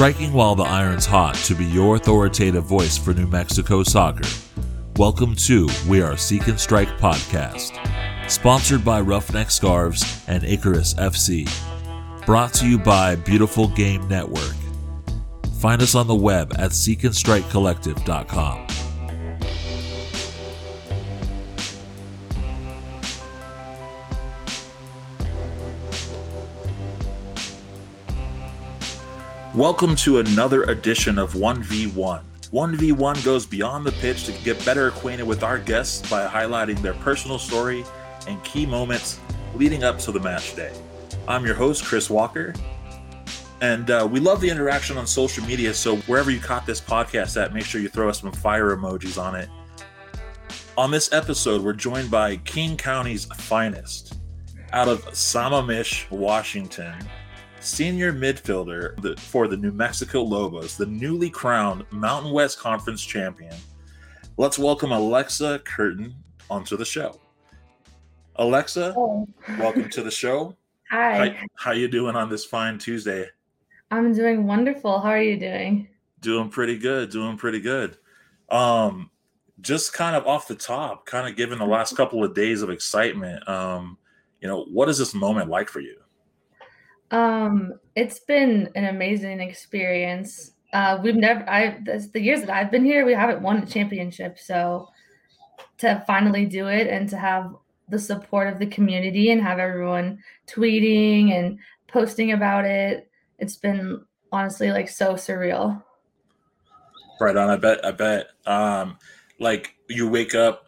striking while the iron's hot to be your authoritative voice for New Mexico soccer. Welcome to We Are Seek and Strike podcast, sponsored by Roughneck Scarves and Icarus FC, brought to you by Beautiful Game Network. Find us on the web at seekandstrikecollective.com. Welcome to another edition of 1v1. 1v1 goes beyond the pitch to get better acquainted with our guests by highlighting their personal story and key moments leading up to the match day. I'm your host, Chris Walker, and uh, we love the interaction on social media. So wherever you caught this podcast at, make sure you throw us some fire emojis on it. On this episode, we're joined by King County's finest out of Sammamish, Washington senior midfielder for the New Mexico Lobos, the newly crowned Mountain West Conference champion. Let's welcome Alexa Curtin onto the show. Alexa, oh. welcome to the show. Hi. How, how you doing on this fine Tuesday? I'm doing wonderful. How are you doing? Doing pretty good. Doing pretty good. Um, just kind of off the top, kind of given the last couple of days of excitement. Um, you know, what is this moment like for you? Um, it's been an amazing experience. Uh, we've never, I, the years that I've been here, we haven't won a championship. So to finally do it and to have the support of the community and have everyone tweeting and posting about it, it's been honestly like so surreal. Right on. I bet, I bet, um, like you wake up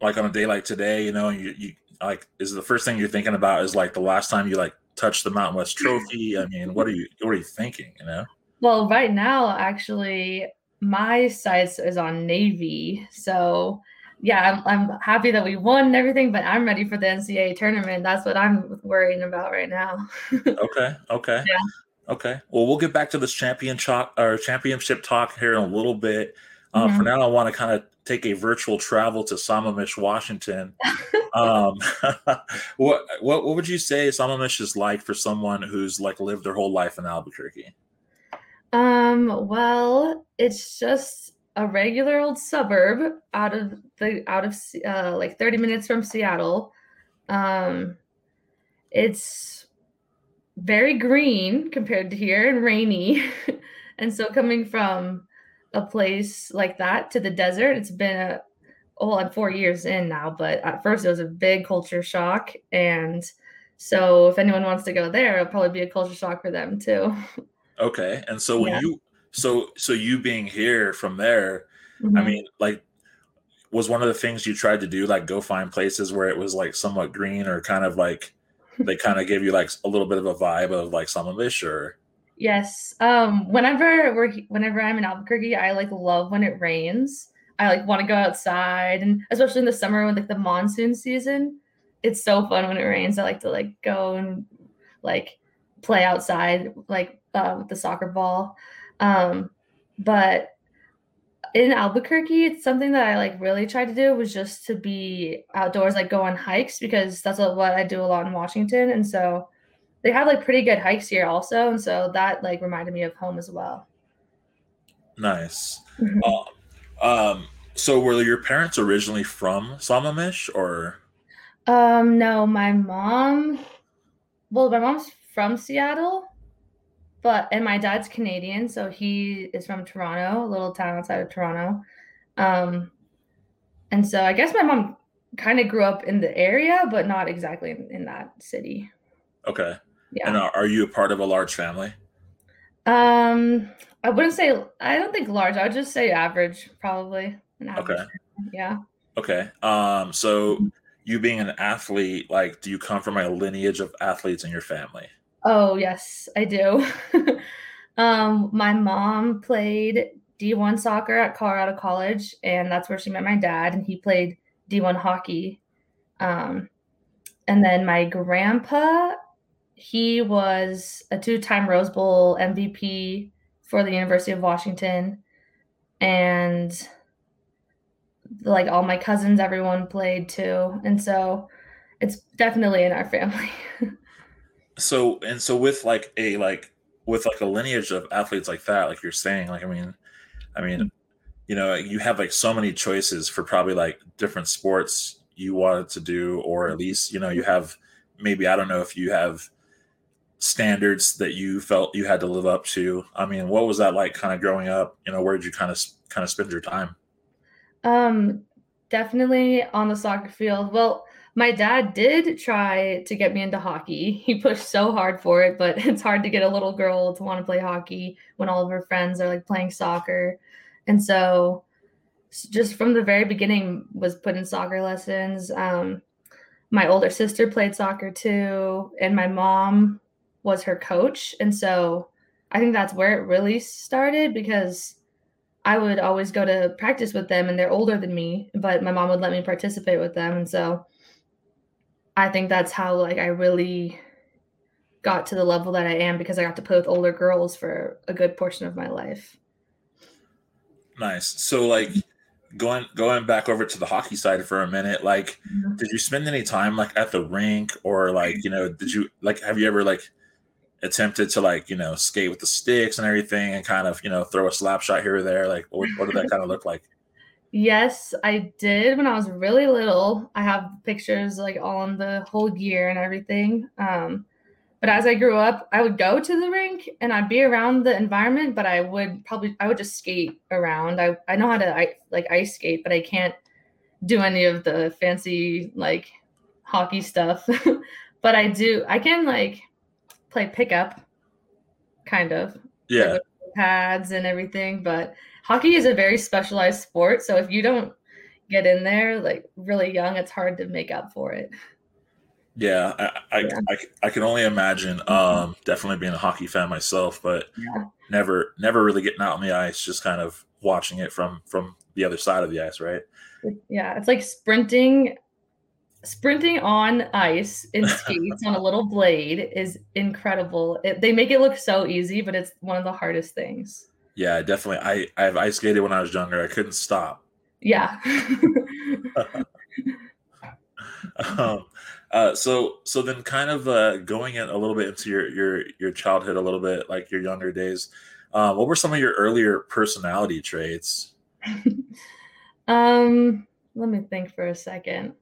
like on a day like today, you know, and you, you like, is the first thing you're thinking about is like the last time you like touch the Mountain West Trophy? I mean, what are you what are you thinking? You know. Well, right now, actually, my sights is on Navy, so yeah, I'm, I'm happy that we won and everything, but I'm ready for the NCAA tournament. That's what I'm worrying about right now. okay. Okay. Yeah. Okay. Well, we'll get back to this champion chalk or championship talk here in a little bit. Uh, mm-hmm. For now, I want to kind of take a virtual travel to Sammamish, Washington. um, what, what what would you say Sammamish is like for someone who's like lived their whole life in Albuquerque? Um, well, it's just a regular old suburb out of the out of uh, like 30 minutes from Seattle. Um, it's very green compared to here and rainy. and so coming from a place like that to the desert. It's been a oh, I'm four years in now, but at first it was a big culture shock. And so if anyone wants to go there, it'll probably be a culture shock for them too. Okay. And so when yeah. you so so you being here from there, mm-hmm. I mean, like was one of the things you tried to do like go find places where it was like somewhat green or kind of like they kind of gave you like a little bit of a vibe of like some of this or Yes. Um, whenever we're whenever I'm in Albuquerque, I like love when it rains. I like want to go outside and especially in the summer when like the monsoon season, it's so fun when it rains. I like to like go and like play outside like uh, with the soccer ball. Um, but in Albuquerque, it's something that I like really tried to do was just to be outdoors, like go on hikes because that's what I do a lot in Washington. And so they have like pretty good hikes here also, and so that like reminded me of home as well. Nice. Mm-hmm. Uh, um, so were your parents originally from Sammamish or? Um, no, my mom. Well, my mom's from Seattle, but and my dad's Canadian, so he is from Toronto, a little town outside of Toronto. Um, and so I guess my mom kind of grew up in the area, but not exactly in, in that city. Okay. Yeah. And are, are you a part of a large family? Um, I wouldn't say. I don't think large. I would just say average, probably. Average okay. Yeah. Okay. Um. So you being an athlete, like, do you come from a lineage of athletes in your family? Oh yes, I do. um, my mom played D1 soccer at Colorado College, and that's where she met my dad, and he played D1 hockey. Um, and then my grandpa he was a two-time Rose Bowl MVP for the University of Washington, and like all my cousins, everyone played too, and so it's definitely in our family. so and so with like a like with like a lineage of athletes like that, like you're saying, like I mean, I mean, mm-hmm. you know, you have like so many choices for probably like different sports you wanted to do, or at least you know you have maybe I don't know if you have standards that you felt you had to live up to. I mean, what was that like kind of growing up? You know, where did you kind of kind of spend your time? Um, definitely on the soccer field. Well, my dad did try to get me into hockey. He pushed so hard for it, but it's hard to get a little girl to want to play hockey when all of her friends are like playing soccer. And so just from the very beginning was put in soccer lessons. Um, my older sister played soccer too, and my mom was her coach. And so I think that's where it really started because I would always go to practice with them and they're older than me, but my mom would let me participate with them. And so I think that's how like I really got to the level that I am because I got to play with older girls for a good portion of my life. Nice. So like going going back over to the hockey side for a minute, like mm-hmm. did you spend any time like at the rink or like, you know, did you like have you ever like attempted to like, you know, skate with the sticks and everything and kind of, you know, throw a slap shot here or there? Like what, what did that kind of look like? Yes, I did when I was really little. I have pictures like all on the whole gear and everything. Um, but as I grew up, I would go to the rink and I'd be around the environment, but I would probably I would just skate around. I I know how to I, like ice skate, but I can't do any of the fancy like hockey stuff. but I do I can like play pickup kind of. Yeah. Like, pads and everything, but hockey is a very specialized sport. So if you don't get in there like really young, it's hard to make up for it. Yeah, I I, yeah. I, I, can only imagine. Um, definitely being a hockey fan myself, but yeah. never never really getting out on the ice, just kind of watching it from from the other side of the ice, right? Yeah, it's like sprinting sprinting on ice in skates on a little blade is incredible. It, they make it look so easy, but it's one of the hardest things. Yeah, definitely. I I've ice skated when I was younger. I couldn't stop. Yeah. um, uh, so so then kind of uh, going in a little bit into your your your childhood a little bit like your younger days. Uh, what were some of your earlier personality traits? um, let me think for a second.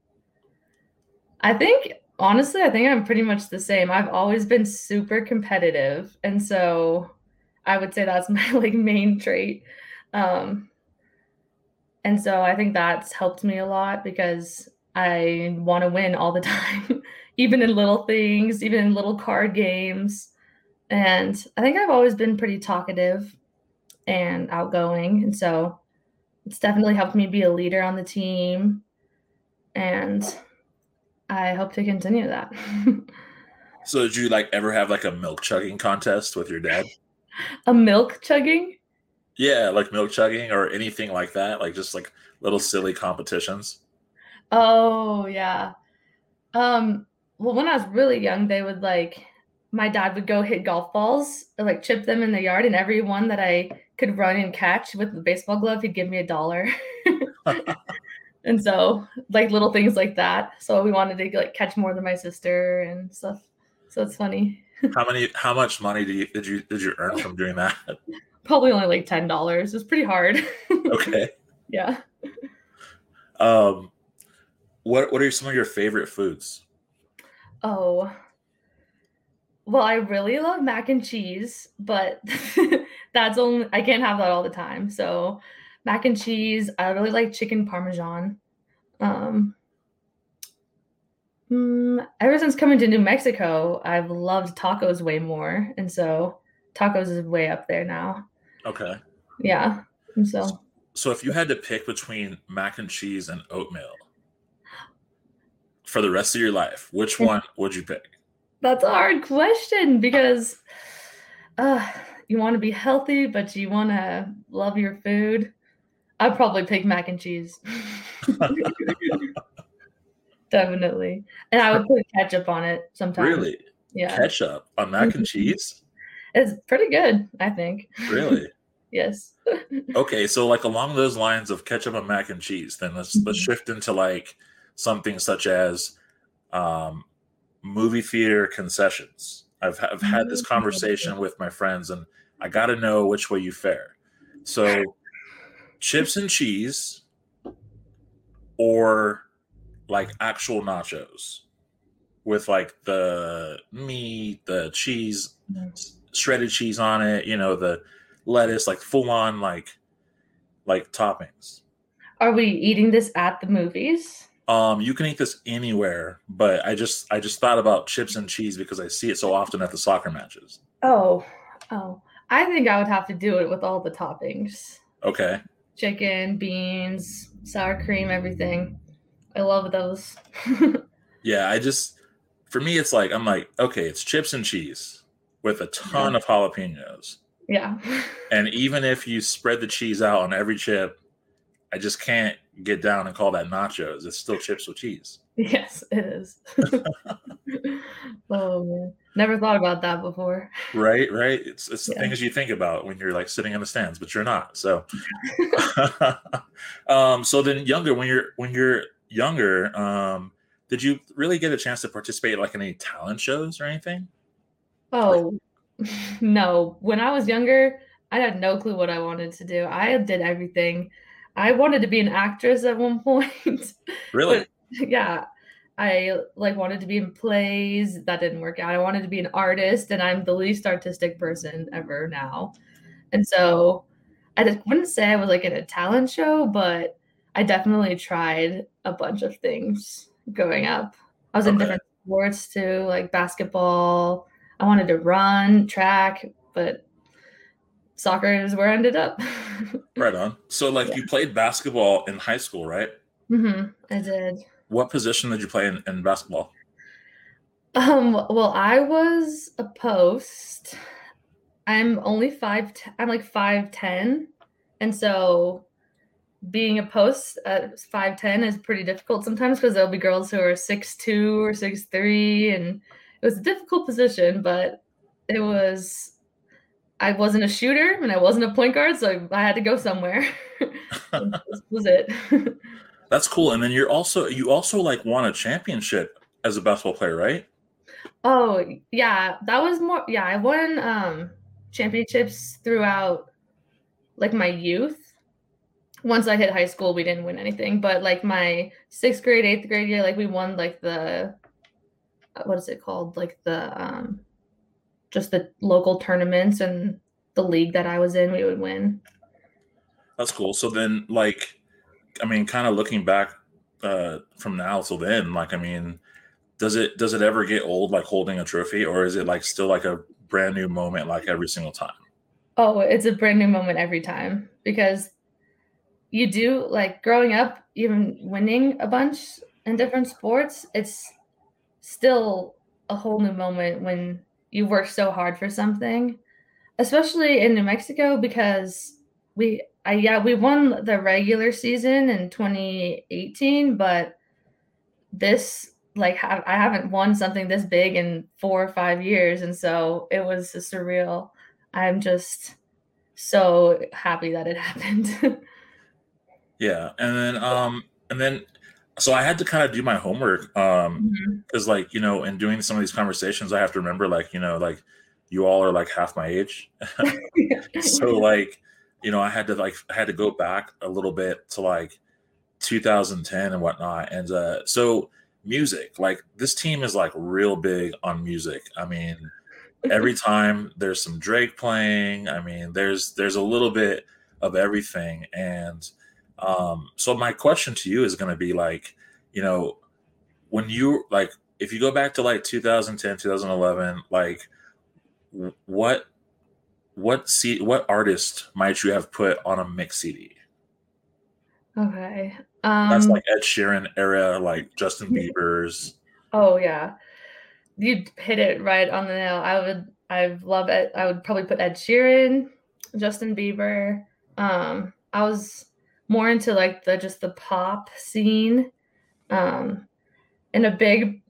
I think honestly, I think I'm pretty much the same. I've always been super competitive, and so I would say that's my like main trait. Um, and so I think that's helped me a lot because I want to win all the time, even in little things, even in little card games. And I think I've always been pretty talkative and outgoing. And so it's definitely helped me be a leader on the team. And I hope to continue that. so did you like ever have like a milk chugging contest with your dad? a milk chugging? Yeah, like milk chugging or anything like that, like just like little silly competitions. Oh, yeah. Um well when I was really young they would like my dad would go hit golf balls like chip them in the yard and every one that I could run and catch with the baseball glove he'd give me a dollar. and so like little things like that. So we wanted to like catch more than my sister and stuff. So it's funny. How many how much money did you did you did you earn from doing that? Probably only like ten dollars. It's pretty hard. Okay. Yeah. Um what what are some of your favorite foods? Oh. Well i really love mac and cheese but that's only i can't have that all the time. So mac and cheese. I really like chicken parmesan. Um, mm, ever since coming to New Mexico, I've loved tacos way more, and so tacos is way up there now. Okay. Yeah, and so. So, if you had to pick between mac and cheese and oatmeal for the rest of your life, which one would you pick? That's a hard question because uh, you want to be healthy, but you want to love your food. I'd probably pick mac and cheese. Definitely. And I would put ketchup on it sometimes. Really? Yeah. Ketchup on mac and mm-hmm. cheese? It's pretty good, I think. Really? yes. okay, so like along those lines of ketchup and mac and cheese, then let's let's mm-hmm. shift into like something such as um movie theater concessions. I've I've had this conversation with my friends, and I got to know which way you fare. So, chips and cheese, or like actual nachos with like the meat, the cheese, shredded cheese on it. You know, the lettuce, like full on like like toppings. Are we eating this at the movies? Um, you can eat this anywhere, but I just I just thought about chips and cheese because I see it so often at the soccer matches. Oh, oh. I think I would have to do it with all the toppings. Okay. Chicken, beans, sour cream, everything. I love those. yeah, I just for me it's like I'm like, okay, it's chips and cheese with a ton yeah. of jalapenos. Yeah. and even if you spread the cheese out on every chip, I just can't get down and call that nachos. It's still chips with cheese. Yes, it is. oh man, never thought about that before. Right, right. It's it's yeah. the things you think about when you're like sitting in the stands, but you're not. So, um, so then younger when you're when you're younger, um, did you really get a chance to participate like in any talent shows or anything? Oh no, when I was younger, I had no clue what I wanted to do. I did everything. I wanted to be an actress at one point. Really? Yeah. I like wanted to be in plays. That didn't work out. I wanted to be an artist, and I'm the least artistic person ever now. And so I just wouldn't say I was like in a talent show, but I definitely tried a bunch of things growing up. I was okay. in different sports too, like basketball. I wanted to run, track, but soccer is where I ended up. right on. So, like, yeah. you played basketball in high school, right? Mm-hmm. I did. What position did you play in, in basketball? Um. Well, I was a post. I'm only five. T- I'm like five ten, and so being a post at five ten is pretty difficult sometimes because there'll be girls who are six two or six three, and it was a difficult position, but it was I wasn't a shooter and I wasn't a point guard, so I had to go somewhere. this was it. That's cool. And then you're also you also like won a championship as a basketball player, right? Oh yeah, that was more. Yeah, I won um championships throughout like my youth. Once I hit high school, we didn't win anything, but like my sixth grade, eighth grade year, like we won like the what is it called? Like the um just the local tournaments and the league that I was in, we would win. That's cool. So then, like, I mean, kind of looking back uh, from now till then, like, I mean, does it does it ever get old, like holding a trophy, or is it like still like a brand new moment, like every single time? Oh, it's a brand new moment every time because you do like growing up, even winning a bunch in different sports. It's still a whole new moment when you work so hard for something, especially in New Mexico because we I yeah, we won the regular season in 2018, but this like have, I haven't won something this big in 4 or 5 years and so it was surreal. I'm just so happy that it happened. yeah, and then um and then so I had to kind of do my homework um because mm-hmm. like you know in doing some of these conversations I have to remember like you know like you all are like half my age so like you know I had to like I had to go back a little bit to like 2010 and whatnot and uh so music like this team is like real big on music. I mean every time there's some Drake playing I mean there's there's a little bit of everything and um, so my question to you is going to be like, you know, when you like, if you go back to like 2010, 2011, like what, what see what artist might you have put on a mix CD? Okay. Um, That's like Ed Sheeran era, like Justin Bieber's. Oh yeah. You hit it right on the nail. I would I love it. I would probably put Ed Sheeran, Justin Bieber. Um, I was more into like the just the pop scene um and a big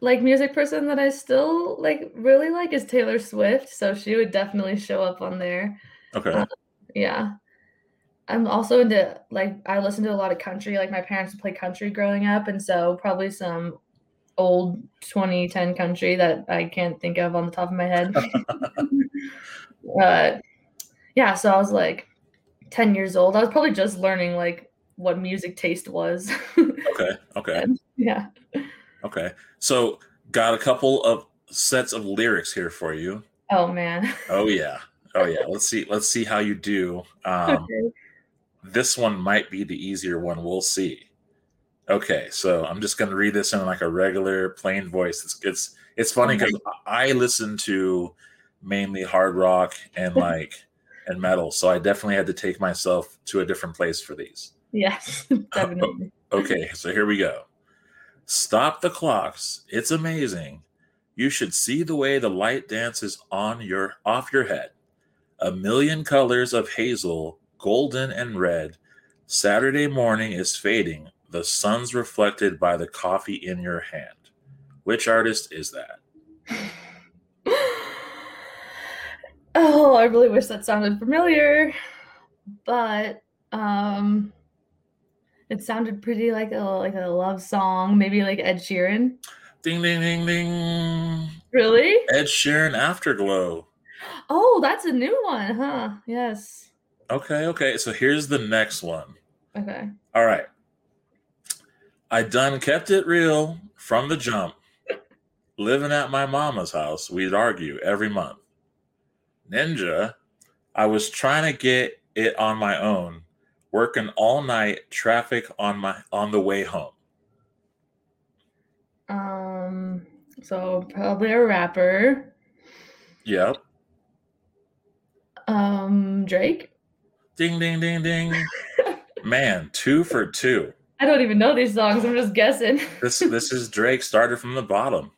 like music person that I still like really like is Taylor Swift so she would definitely show up on there okay uh, yeah I'm also into like I listen to a lot of country like my parents play country growing up and so probably some old 2010 country that I can't think of on the top of my head. uh, yeah, so I was like 10 years old. I was probably just learning like what music taste was. okay. Okay. And, yeah. Okay. So got a couple of sets of lyrics here for you. Oh man. Oh yeah. Oh yeah. Let's see. Let's see how you do. Um, Okay. this one might be the easier one. We'll see. Okay, so I'm just gonna read this in like a regular plain voice. It's it's it's funny because I listen to mainly hard rock and like and metal, so I definitely had to take myself to a different place for these. Yes, definitely. Okay, so here we go. Stop the clocks. It's amazing. You should see the way the light dances on your off your head. A million colors of hazel, golden and red. Saturday morning is fading. The sun's reflected by the coffee in your hand. Which artist is that? oh, I really wish that sounded familiar, but um, it sounded pretty like a like a love song, maybe like Ed Sheeran. Ding ding ding ding. Really? Ed Sheeran Afterglow. Oh, that's a new one, huh? Yes. Okay, okay. So here's the next one. Okay. All right. I done kept it real from the jump. Living at my mama's house, we'd argue every month. Ninja, I was trying to get it on my own, working all night, traffic on my on the way home. Um. So probably a rapper. Yep. Um. Drake. Ding ding ding ding. Man, two for two. I don't even know these songs. I'm just guessing. This this is Drake started from the bottom.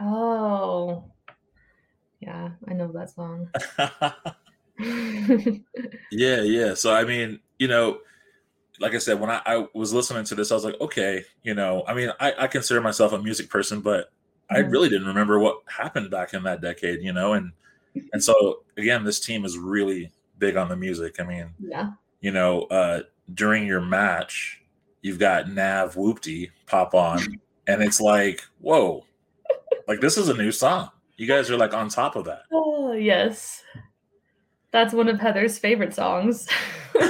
Oh. Yeah, I know that song. Yeah, yeah. So I mean, you know, like I said, when I, I was listening to this, I was like, okay, you know, I mean, I, I consider myself a music person, but I Mhm. really didn't remember what happened back in that decade, you know, and and so again, this team is really big on the music. I mean, yeah. you know, uh during your match, you've got Nav Whoopty pop on, and it's like, whoa, like this is a new song. You guys are like on top of that. Oh, yes. That's one of Heather's favorite songs.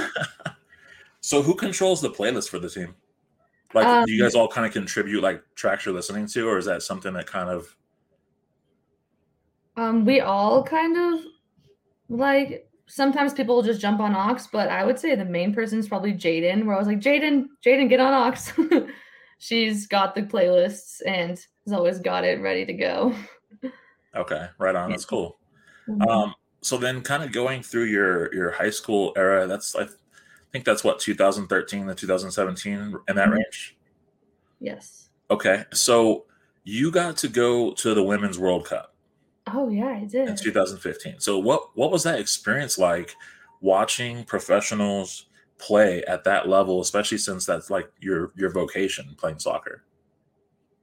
So who controls the playlist for the team? Like, Um, do you guys all kind of contribute like tracks you're listening to, or is that something that kind of um, we all kind of like sometimes people will just jump on aux, but I would say the main person is probably Jaden, where I was like, Jaden, Jaden, get on aux. She's got the playlists and has always got it ready to go. okay, right on? That's cool. Mhm. Um, so then, kind of going through your your high school era, that's I think that's what 2013 to 2017 in that Mhm. range. yes. Okay, so you got to go to the Women's World Cup Oh yeah, I in did. 2015. So what what was that experience like watching professionals play at that level, especially since that's like your your vocation playing soccer?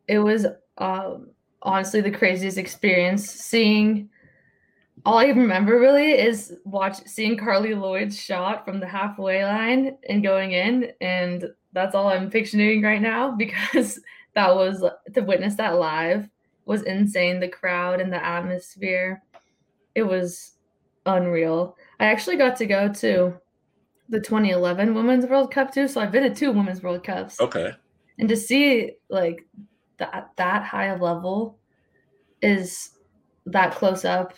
it was um, honestly the craziest experience seeing all i remember really is watch seeing carly lloyd's shot from the halfway line and going in and that's all i'm picturing right now because that was to witness that live was insane the crowd and the atmosphere. It was unreal. I actually got to go to the 2011 women's world cup too so i've been to two women's world cups. Okay. and to see like that that high level is that close up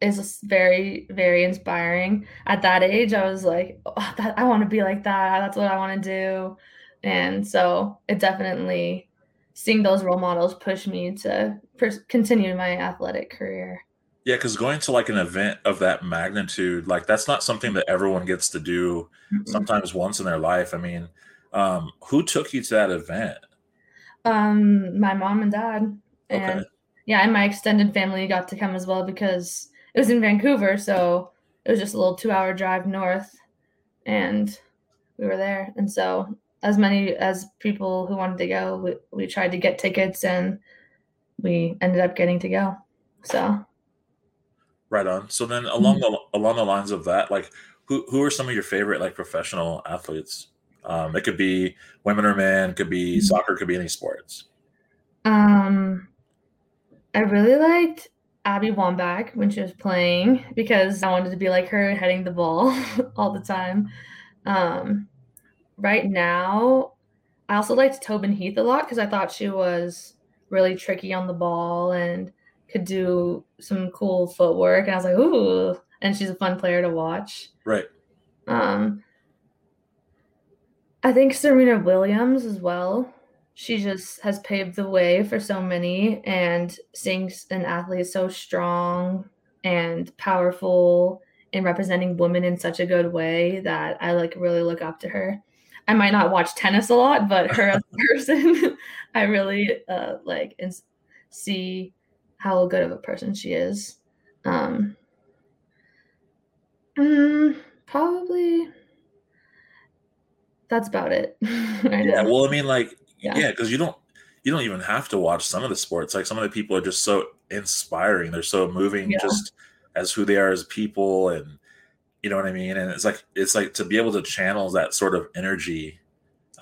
is very very inspiring at that age i was like oh, that, i want to be like that that's what i want to do and so it definitely seeing those role models push me to pers- continue my athletic career Yeah, because going to like an event of that magnitude, like that's not something that everyone gets to do sometimes once in their life. I mean, um, who took you to that event? um my mom and dad and Okay. yeah and my extended family got to come as well because it was in vancouver so it was just a little two hour drive north and we were there and so as many as people who wanted to go we, we tried to get tickets and we ended up getting to go so Right on. So then along the along the lines of that, like who who are some of your favorite like professional athletes? Um, it could be women or men, could be Mhm. soccer, could be any sports. Um, I really liked Abby Wambach when she was playing because I wanted to be like her, heading the ball all the time. Um, right now, I also liked Tobin Heath a lot because I thought she was really tricky on the ball and could do some cool footwork. And I was like, ooh, and she's a fun player to watch. Right. Um, I think Serena Williams as well. She just has paved the way for so many, and seeing an athlete so strong and powerful and representing women in such a good way that I like really look up to her. I might not watch tennis a lot, but her as a person, I really uh, like and see how good of a person she is. Um, mm, probably that's about it. yeah, well, I mean, like, yeah, because yeah, you don't you don't even have to watch some of the sports. Like some of the people are just so inspiring. They're so moving, yeah. just as who they are as people, and you know what I mean. And it's like it's like to be able to channel that sort of energy,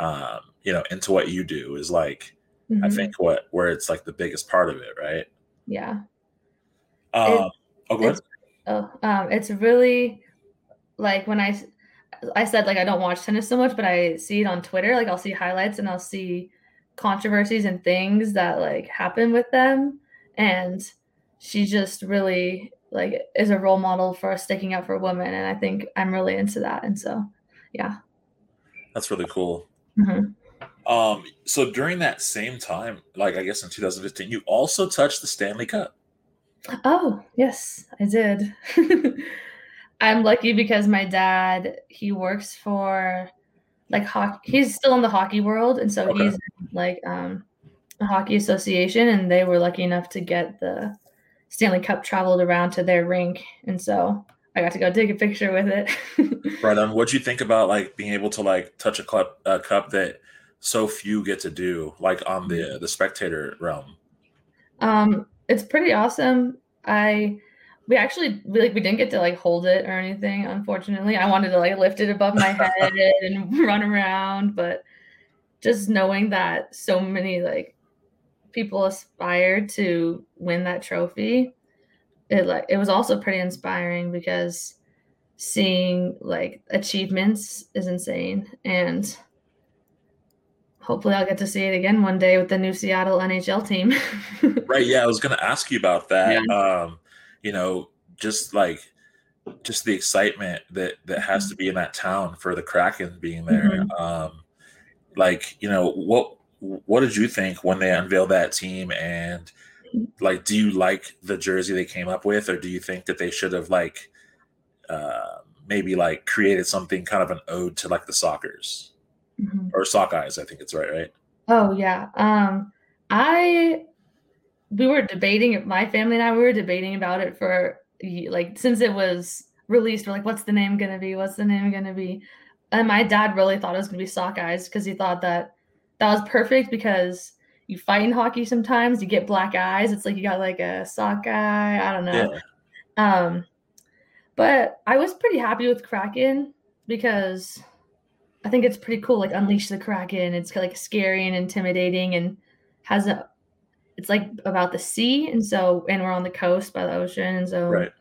um, you know, into what you do is like mm-hmm. I think what where it's like the biggest part of it, right? Yeah. Um, oh, ahead. Oh, um, it's really like when I I said like I don't watch tennis so much, but I see it on Twitter. Like I'll see highlights and I'll see controversies and things that like happen with them. And she just really like is a role model for sticking up for women. And I think I'm really into that. And so yeah. That's really cool. Mm-hmm. Um, so during that same time, like I guess in 2015, you also touched the Stanley Cup. Oh, yes, I did. I'm lucky because my dad he works for like hockey. He's still in the hockey world, and so okay. he's like um, a hockey association, and they were lucky enough to get the Stanley Cup traveled around to their rink, and so I got to go take a picture with it. right on. What'd you think about like being able to like touch a cup, a cup that so few get to do, like on the the spectator realm? Um, it's pretty awesome. I we actually we, like we didn't get to like hold it or anything unfortunately i wanted to like lift it above my head and run around but just knowing that so many like people aspired to win that trophy it like it was also pretty inspiring because seeing like achievements is insane and hopefully I'll get to see it again one day with the new Seattle NHL team. right. Yeah. I was going to ask you about that. Yeah. Um, you know, just like just the excitement that that has mm-hmm. to be in that town for the Kraken being there. Mm-hmm. Um, like, you know, what what did you think when they unveiled that team and like do you like the jersey they came up with or do you think that they should have like uh maybe like created something kind of an ode to like the Sockers mm-hmm. or Sockeyes, I think it's right, right? Oh yeah. Um I we were debating my family and I we were debating about it for like since it was released. We're like, what's the name gonna be? What's the name gonna be? And my dad really thought it was gonna be Sockeyes because he thought that that was perfect because you fight in hockey sometimes, you get black eyes. It's like you got like a sockeye. I don't know. Yeah. Um, but I was pretty happy with Kraken because I think it's pretty cool. Like unleash the Kraken. It's like scary and intimidating and has a it's like about the sea and so and we're on the coast by the ocean and so right.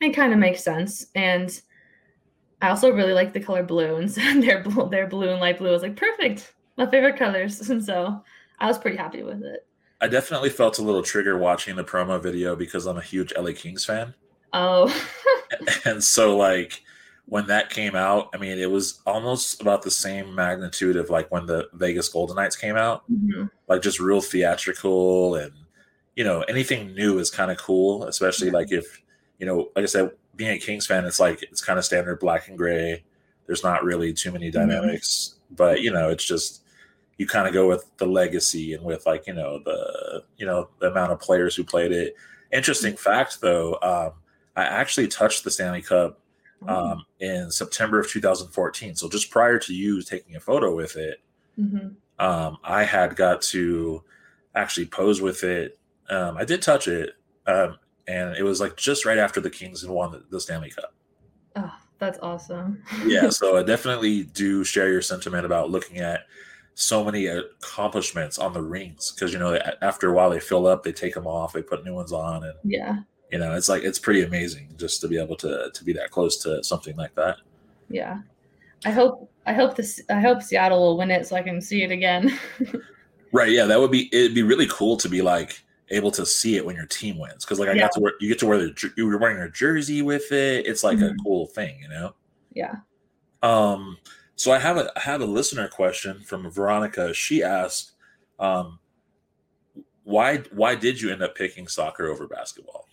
it kind of makes sense. And i also really like the color blue and so their blue their blue and light blue. I was like perfect. My favorite colors. And so i was pretty happy with it. I definitely felt a little trigger watching the promo video because i'm a huge la kings fan. Oh. And so like when that came out, I mean, it was almost about the same magnitude of like when the Vegas Golden Knights came out, mm-hmm. like just real theatrical and you know anything new is kind of cool, especially like if you know, like I said, being a Kings fan, it's like it's kind of standard black and gray. There's not really too many mm-hmm. dynamics, mm-hmm. but you know, it's just you kind of go with the legacy and with like you know the you know the amount of players who played it. Interesting mm-hmm. fact though, um, I actually touched the Stanley Cup Mm-hmm. Um, in September of 2014. So just prior to you taking a photo with it, mm-hmm. um, I had got to actually pose with it. Um, I did touch it, um, and it was like just right after the Kings had won the, the Stanley Cup. Oh, that's awesome. yeah, so I definitely do share your sentiment about looking at so many accomplishments on the rings because you know after a while they fill up, they take them off, they put new ones on, and yeah, you know it's like it's pretty amazing just to be able to to be that close to something like that. Yeah, I hope I hope this I hope Seattle will win it so I can see it again. right. Yeah, that would be it'd be really cool to be like able to see it when your team wins because like I yeah. got to wear you get to wear the you were wearing your jersey with it. It's like mm-hmm. a cool thing, you know. Yeah. Um. So I have a I have a listener question from Veronica. She asked, um, why why did you end up picking soccer over basketball?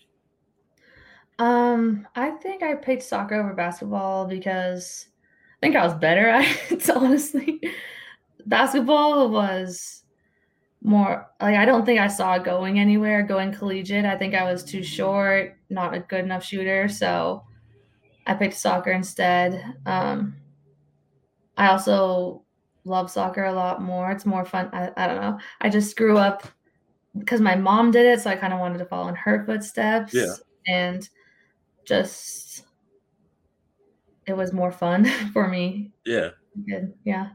Um, I think I picked soccer over basketball because I think I was better at it. Honestly, basketball was more like I don't think I saw it going anywhere, going collegiate. I think I was too short, not a good enough shooter, so I picked soccer instead. Um, I also love soccer a lot more. It's more fun. I, I don't know. I just grew up because my mom did it, so I kind of wanted to follow in her footsteps. Yeah. And just it was more fun for me. Yeah. Good. Yeah.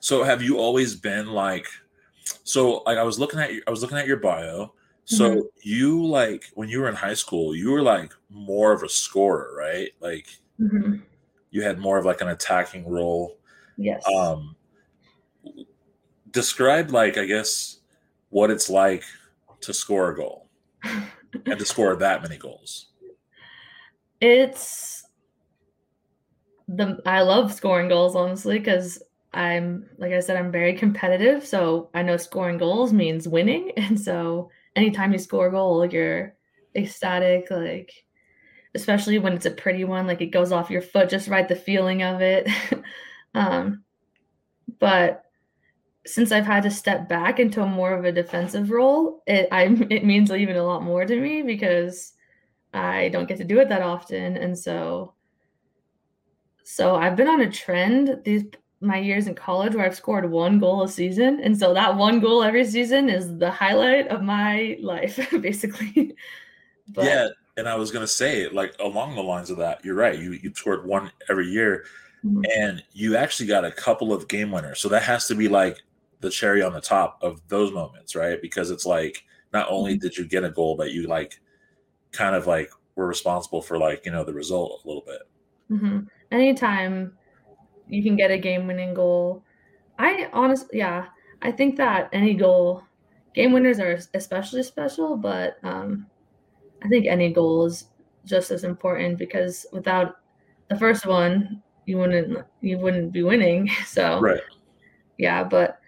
So have you always been like so like I was looking at I was looking at your bio. So mm-hmm. you like when you were in high school, you were like more of a scorer, right? Like mm-hmm. you had more of like an attacking role. Yes. Um describe like I guess what it's like to score a goal and to score that many goals. It's the I love scoring goals honestly because I'm like I said, I'm very competitive. So I know scoring goals means winning. And so anytime you score a goal, you're ecstatic, like especially when it's a pretty one, like it goes off your foot, just right the feeling of it. um, but since I've had to step back into more of a defensive role, it I it means even a lot more to me because I don't get to do it that often. And so so I've been on a trend these my years in college where I've scored one goal a season. And so that one goal every season is the highlight of my life, basically. but, yeah. And I was going to say, like, along the lines of that, you're right. You, you scored one every year mm-hmm. and you actually got a couple of game winners. So that has to be like the cherry on the top of those moments, right? Because it's like, not only mm-hmm. did you get a goal, but you like kind of like we're responsible for like, you know, the result a little bit. Mm-hmm. Anytime you can get a game winning goal. I honestly, yeah, I think that any goal, game winners are especially special, but um, I think any goal is just as important because without the first one, you wouldn't you wouldn't be winning. So right, yeah, but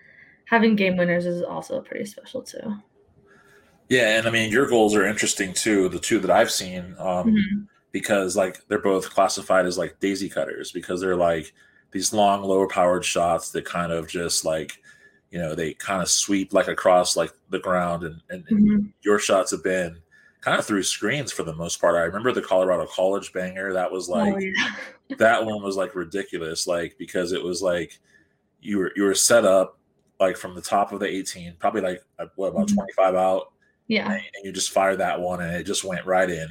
having game winners is also pretty special too. Yeah, and I mean your goals are interesting too. The two that I've seen, um, mm-hmm. because like they're both classified as like daisy cutters because they're like these long lower powered shots that kind of just like you know they kind of sweep like across like the ground and, and, mm-hmm. and, your shots have been kind of through screens for the most part i remember the colorado college banger that was oh, like oh, yeah. that one was like ridiculous like because it was like you were you were set up like from the top of the 18 probably like what about mm-hmm. 25 out yeah and, you just fired that one and it just went right in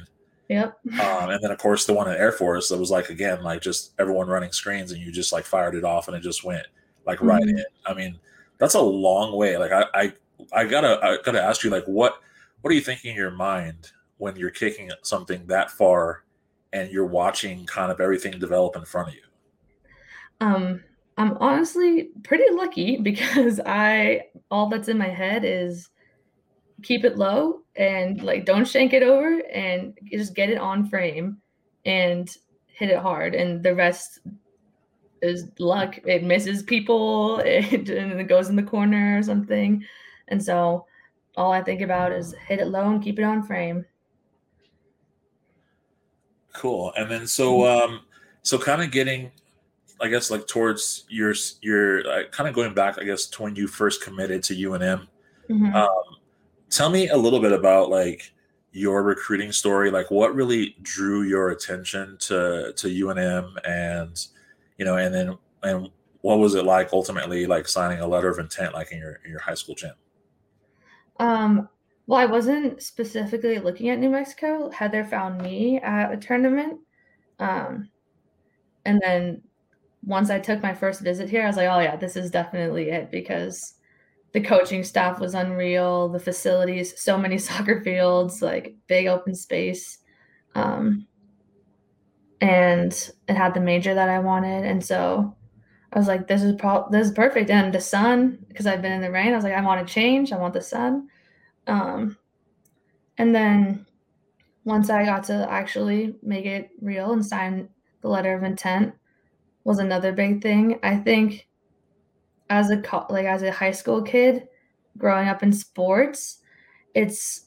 Yep. Um, and then of course the one at Air Force that was like again like just everyone running screens and you just like fired it off and it just went like mm-hmm. right in. I mean, that's a long way. Like I, I I gotta I gotta ask you like what what are you thinking in your mind when you're kicking something that far and you're watching kind of everything develop in front of you? Um, I'm honestly pretty lucky because I all that's in my head is keep it low and like don't shank it over and just get it on frame and hit it hard. And the rest is luck. It misses people it, and it goes in the corner or something. And so all i think about is hit it low and keep it on frame. Cool. And then so um so kind of getting i guess like towards your your uh, kind of going back i guess to when you first committed to unm mm-hmm. um tell me a little bit about like your recruiting story. Like what really drew your attention to to unm and you know and then and what was it like ultimately like signing a letter of intent like in your in your high school gym? Um well i wasn't specifically looking at new mexico. Heather found me at a tournament um and then once I took my first visit here, I was like, oh yeah, this is definitely it because the coaching staff was unreal, the facilities, so many soccer fields, like big open space. Um, and it had the major that I wanted. And so I was like, this is pro- this is perfect. And the sun, because I've been in the rain, I was like, I want to change. I want the sun. Um, and then once I got to actually make it real and sign the letter of intent was another big thing. I think as a like as a high school kid growing up in sports, it's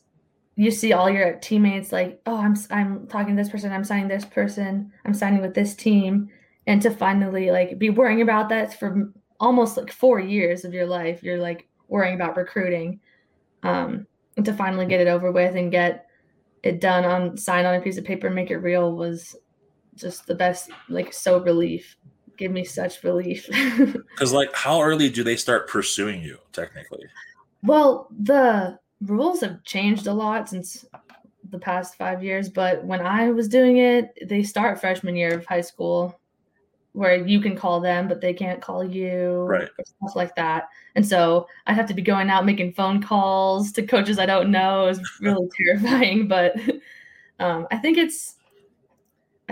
you see all your teammates like, oh, I'm I'm talking to this person, I'm signing this person, I'm signing with this team, and to finally like be worrying about that for almost like four years of your life, you're like worrying about recruiting, um, and to finally get it over with and get it done on sign on a piece of paper and make it real was just the best like so relief give me such relief. Because like how early do they start pursuing you technically? Well the rules have changed a lot since the past five years but when i was doing it they start freshman year of high school where you can call them but they can't call you right. stuff like that. And so i have to be going out making phone calls to coaches i don't know. Is really terrifying but um, i think it's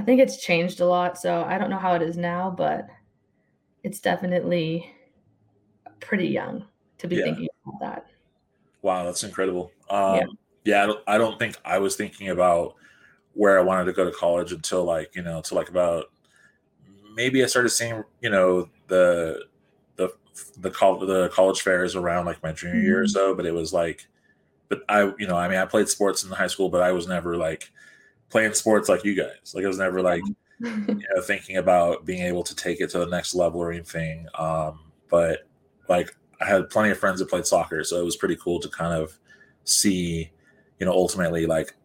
I think it's changed a lot. So I don't know how it is now, but it's definitely pretty young to be yeah. thinking about that. Wow, that's incredible. Um, yeah, yeah I, don't, I don't think I was thinking about where I wanted to go to college until like you know, until like about maybe I started seeing you know the the the, col- the college fairs around like my junior mm-hmm. year or mm-hmm. so. But it was like, but I you know I mean I played sports in high school, but I was never like playing sports like you guys. Like I was never like you know thinking about being able to take it to the next level or anything. Um, but like I had plenty of friends that played soccer, so it was pretty cool to kind of see, you know, ultimately like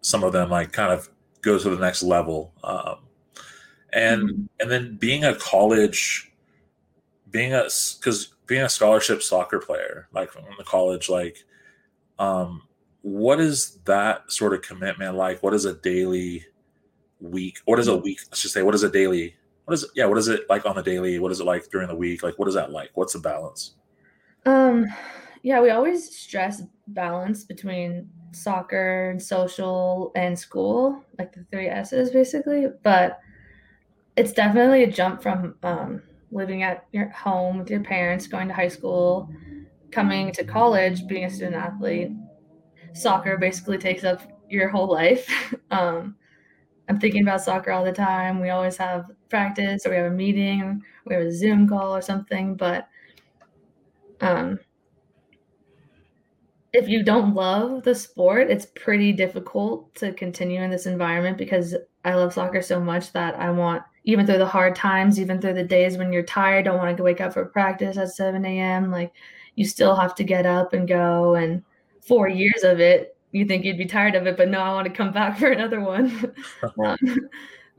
some of them like kind of go to the next level. Um, and mm-hmm. and then being a college, being a because being a scholarship soccer player, like from the college, like um, what is that sort of commitment like? What is a daily week? What is a week? Let's just say, what is a daily? What is it? Yeah, what is it like on the daily? What is it like during the week? Like, what is that like? What's the balance? Um, yeah, we always stress balance between soccer and social and school, like the three S's basically. But it's definitely a jump from um, living at your home with your parents, going to high school, coming to college, being a student athlete, soccer basically takes up your whole life. um, I'm thinking about soccer all the time. We always have practice or we have a meeting, we have a Zoom call or something. But um, if you don't love the sport, it's pretty difficult to continue in this environment because I love soccer so much that I want, even through the hard times, even through the days when you're tired, don't want to wake up for practice at 7 a.m., like you still have to get up and go and four years of it, you think you'd be tired of it, but no, I want to come back for another one. um,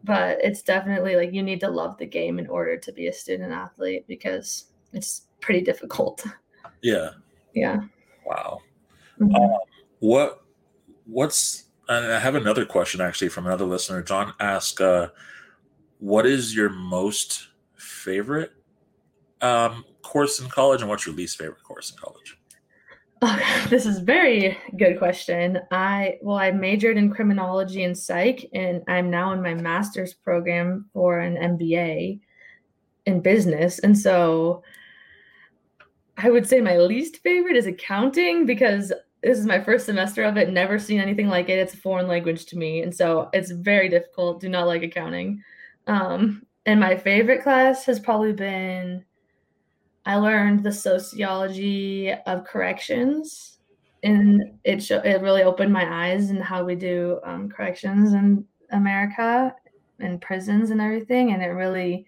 but it's definitely like you need to love the game in order to be a student athlete because it's pretty difficult. Yeah. Yeah. Wow. Mm-hmm. Um, what what's and I have another question actually from another listener. John asked, uh, "What is your most favorite um, course in college, and what's your least favorite course in college?" Oh, this is a very good question. I well, I majored in criminology and psych, and I'm now in my master's program for an MBA in business. And so I would say my least favorite is accounting because this is my first semester of it, never seen anything like it. It's a foreign language to me. And so it's very difficult. Do not like accounting. Um, and my favorite class has probably been I learned the sociology of corrections, and it it really opened my eyes and how we do um, corrections in America and prisons and everything, and it really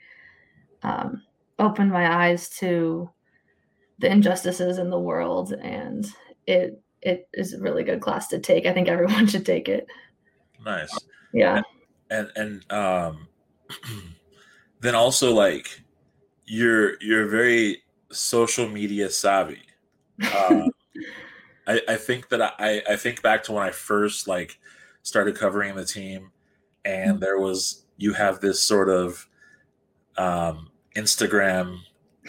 um, opened my eyes to the injustices in the world, and it it is a really good class to take. I think everyone should take it. Nice. Yeah. And and, and um, then also like you're you're very social media savvy. Uh, I, I think that I, I think back to when I first like started covering the team, and mm-hmm. there was you have this sort of um, Instagram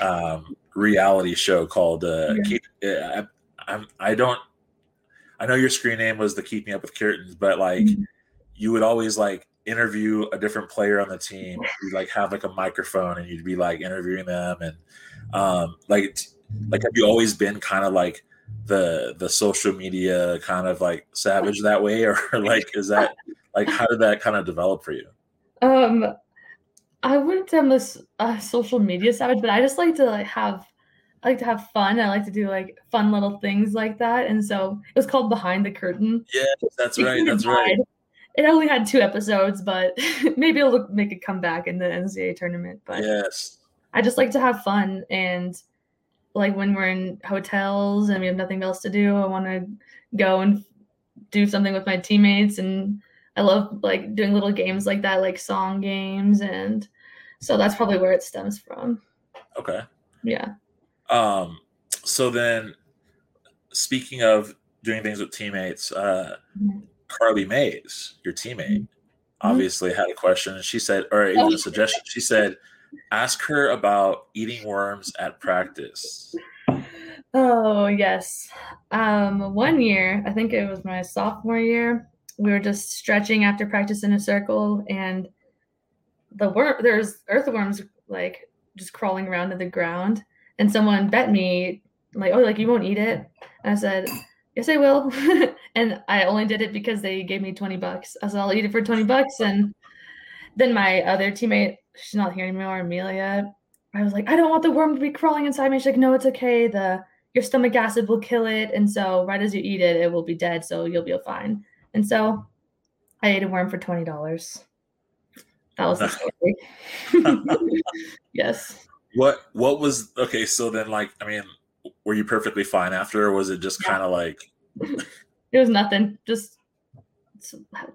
um, reality show called uh, Yeah. Keep. Uh, I, I'm, I don't. I know your screen name was the Keep Me Up with Curtains, but like Mhm. you would always like interview a different player on the team. You'd like have like a microphone and you'd be like interviewing them and um like like have you always been kind of like the the social media kind of like savage that way or like is that like how did that kind of develop for you? Um, I wouldn't say I'm a, s- a social media savage, but I just like to like have, I like to have fun. I like to do like fun little things like that, and so it was called Behind the Curtain. Yeah, that's right. That's right. It only had two episodes, but maybe it'll make a comeback in the NCAA tournament. But Yes. I just like to have fun and like when we're in hotels and we have nothing else to do, I want to go and do something with my teammates and I love like doing little games like that, like song games and so that's probably where it stems from. Okay. Yeah. Um so then speaking of doing things with teammates, uh Mhm. Carly Mays, your teammate, obviously had a question. She said, or even a suggestion. She said, ask her about eating worms at practice. Oh, yes. Um, one year, I think it was my sophomore year, we were just stretching after practice in a circle, and the worm there's earthworms like just crawling around to the ground. And someone bet me, like, oh, like you won't eat it. And I said, Yes, I will. and I only did it because they gave me 20 bucks. I said, I'll eat it for 20 bucks. And then my other teammate, she's not here anymore, Amelia. I was like, I don't want the worm to be crawling inside me. She's like, no, it's okay. The your stomach acid will kill it. And so right as you eat it, it will be dead. So you'll be fine. And so I ate a worm for twenty dollars. That was the story. yes. What what was okay, so then like I mean, were you perfectly fine after or was it just Yeah. kind of like It was nothing. Just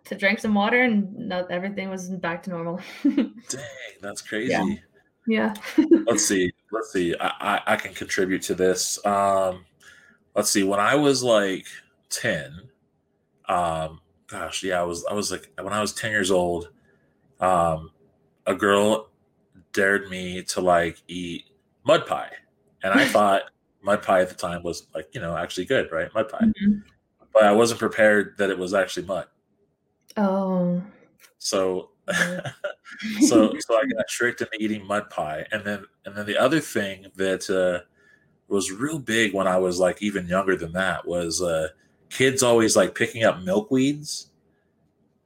to drink some water and not everything was back to normal. dang, that's crazy. yeah. let's see let's see I, I i can contribute to this um let's see when i was like 10 um gosh yeah i was i was like when i was 10 years old um a girl dared me to like eat mud pie and i thought mud pie at the time was like you know actually good right mud pie Mhm. But i wasn't prepared that it was actually mud Oh. so so so I got tricked into eating mud pie, and then and then the other thing that uh, was real big when I was like even younger than that was uh, kids always like picking up milkweeds,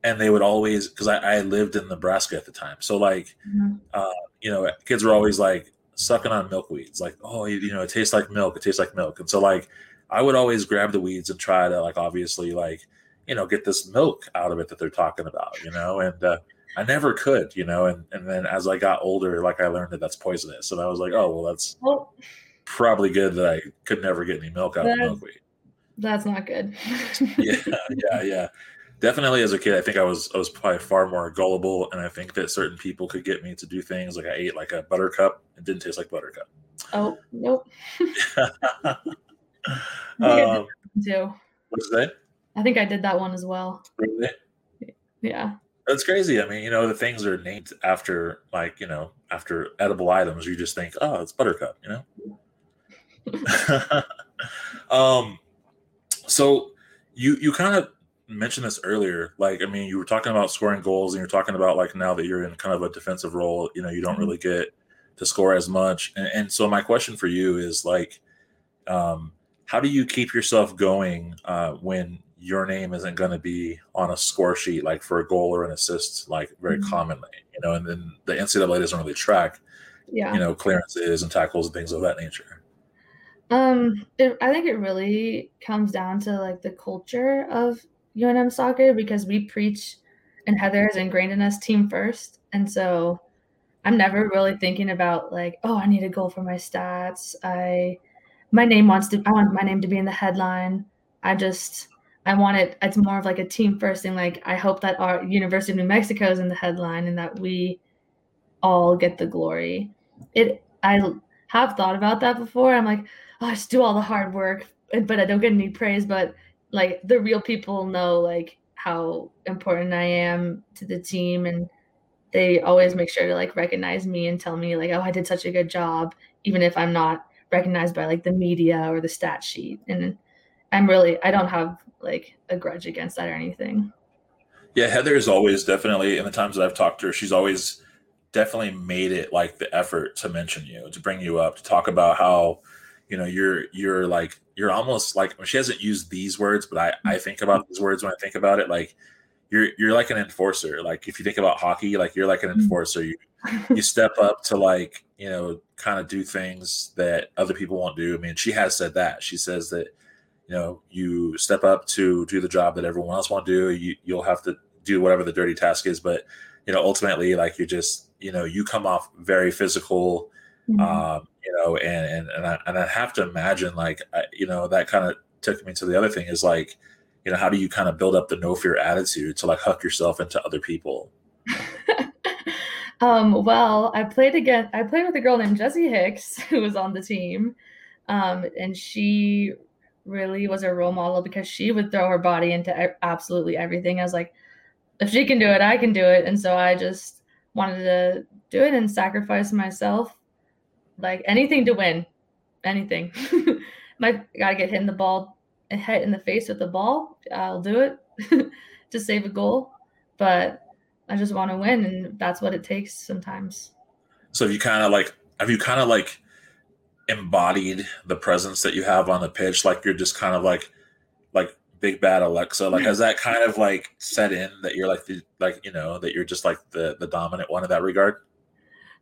and they would always because I, I lived in Nebraska at the time, so like Mhm. you know kids were always like sucking on milkweeds, like oh you, you know it tastes like milk, it tastes like milk, and so like I would always grab the weeds and try to like obviously like you know get this milk out of it that they're talking about, you know, and uh, I never could, you know, and and then as I got older, like I learned that that's poisonous, and I was like, oh well, that's Well, probably good that I could never get any milk out of milkweed. that's not good. Yeah, yeah, yeah. Definitely, as a kid, I think I was I was probably far more gullible, and I think that certain people could get me to do things like I ate like a buttercup. It didn't taste like buttercup. oh, nope. um, Too. what's that? I think I did that one as well. Really? Yeah. That's crazy. I mean, you know, the things are named after like, you know, after edible items. You just think, oh, it's buttercup, you know? um so you you kind of mentioned this earlier. Like, I mean, you were talking about scoring goals and you're talking about like now that you're in kind of a defensive role, you know, you don't really get to score as much. And, and so my question for you is like, um, how do you keep yourself going uh, when your name isn't going to be on a score sheet like for a goal or an assist like very Mhm. commonly you know and then the ncaa doesn't really track Yeah. you know clearances and tackles and things of that nature Um, it, I think it really comes down to like the culture of UNM soccer because we preach, and Heather is ingrained in us team first, and so I'm never really thinking about like, oh, I need a goal for my stats. I, my name wants to, I want my name to be in the headline. I just, I want it. It's more of like a team first thing. Like I hope that our University of New Mexico is in the headline and that we all get the glory. It, I have thought about that before. I'm like, oh, I just do all the hard work, but I don't get any praise. But like the real people know like how important I am to the team, and they always make sure to like recognize me and tell me like, oh, I did such a good job, even if I'm not recognized by like the media or the stat sheet. And I'm really I don't have like a grudge against that or anything. Yeah, Heather is always definitely in the times that I've talked to her, she's always definitely made it like the effort to mention you, to bring you up, to talk about how, you know, you're you're like you're almost like she hasn't used these words, but I I think about these words when I think about it. Like you're you're like an enforcer. Like if you think about hockey, like you're like an mm-hmm. enforcer. You you step up to like you know kind of do things that other people won't do. I mean, she has said that. She says that you know you step up to do the job that everyone else won't do. You you'll have to do whatever the dirty task is, but you know ultimately like you just you know you come off very physical. Mm-hmm. Um, you know, and and and I, and I have to imagine like I, you know that kind of took me to the other thing is like you know how do you kind of build up the no fear attitude to like huck yourself into other people? Um, well i played again i played with a girl named jessie hicks who was on the team um, and she really was a role model because she would throw her body into absolutely everything. I was like if she can do it i can do it. And so i just wanted to do it and sacrifice myself like anything to win anything. My gotta get hit in the ball hit in the face with the ball, I'll do it to save a goal. But I just want to win, and that's what it takes sometimes. So have you kind of like have you kind of like embodied the presence that you have on the pitch, like you're just kind of like like big bad Alexa. Like has that kind of like set in that you're like the like you know that you're just like the the dominant one in that regard?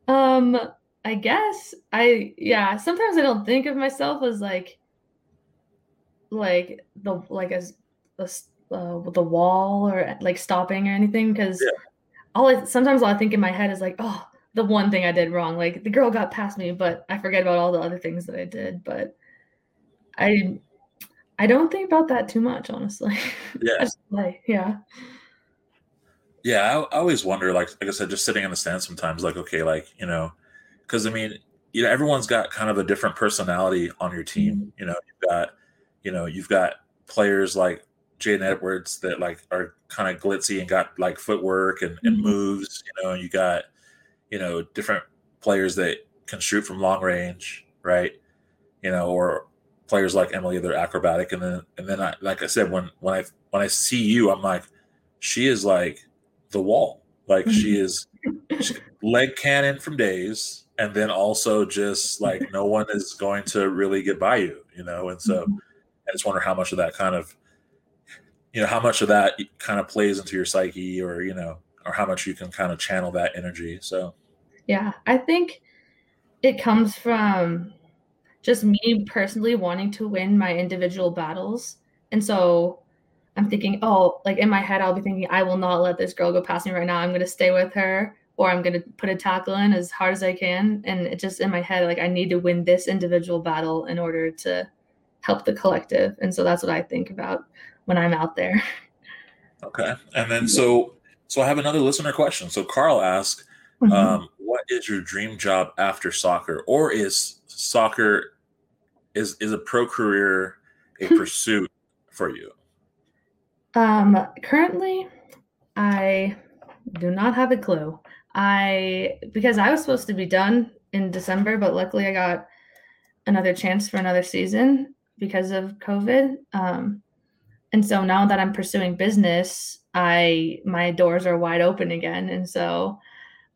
Um, I guess I yeah. Sometimes I don't think of myself as like like the like as a, uh, the wall or like stopping or anything because yeah. all I, sometimes all I think in my head is like oh the one thing I did wrong like the girl got past me but I forget about all the other things that I did but I I don't think about that too much honestly yeah like yeah yeah I, I always wonder like like I said just sitting in the stand sometimes like okay like you know because I mean you know everyone's got kind of a different personality on your team mm-hmm. you know you've got you know, you've got players like Jayden Edwards that like are kind of glitzy and got like footwork and, and mm-hmm. moves. You know, you got you know different players that can shoot from long range, right? You know, or players like Emily, they're acrobatic, and then and then I like I said when when I when I see you, I'm like, she is like the wall, like she mm-hmm. is she, leg cannon from days, and then also just like no one is going to really get by you, you know, and so. I just wonder how much of that kind of, you know, how much of that kind of plays into your psyche, or you know, or how much you can kind of channel that energy. So, yeah, I think it comes from just me personally wanting to win my individual battles, and so I'm thinking, oh, like in my head, I'll be thinking, I will not let this girl go past me right now. I'm going to stay with her, or I'm going to put a tackle in as hard as I can. And it just in my head, like I need to win this individual battle in order to help the collective. And so that's what I think about when I'm out there. Okay. And then so so I have another listener question. So Carl asked, mm-hmm. um, what is your dream job after soccer? Or is soccer is is a pro career a pursuit for you? Um currently I do not have a clue. I because I was supposed to be done in December, but luckily I got another chance for another season because of COVID. Um, and so now that I'm pursuing business, I my doors are wide open again, and so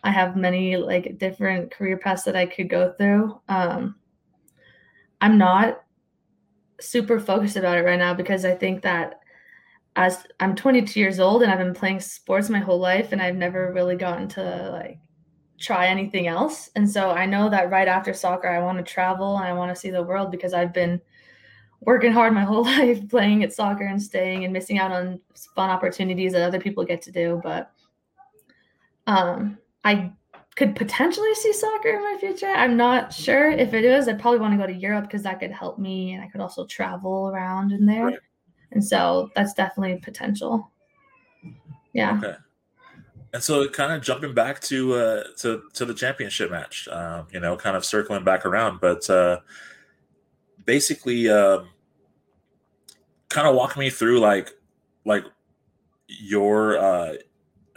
I have many like different career paths that I could go through. Um, I'm not super focused about it right now because I think that as I'm 22 years old and I've been playing sports my whole life and I've never really gotten to like try anything else. And so I know that right after soccer, I want to travel and I want to see the world because I've been working hard my whole life playing at soccer and staying and missing out on fun opportunities that other people get to do but um i could potentially see soccer in my future. I'm not sure if it is. I'd probably want to go to europe because that could help me and i could also travel around in there. Right. and so that's definitely potential. Yeah. Okay. And so kind of jumping back to uh to to the championship match um you know kind of circling back around but uh basically um kind of walk me through like like your uh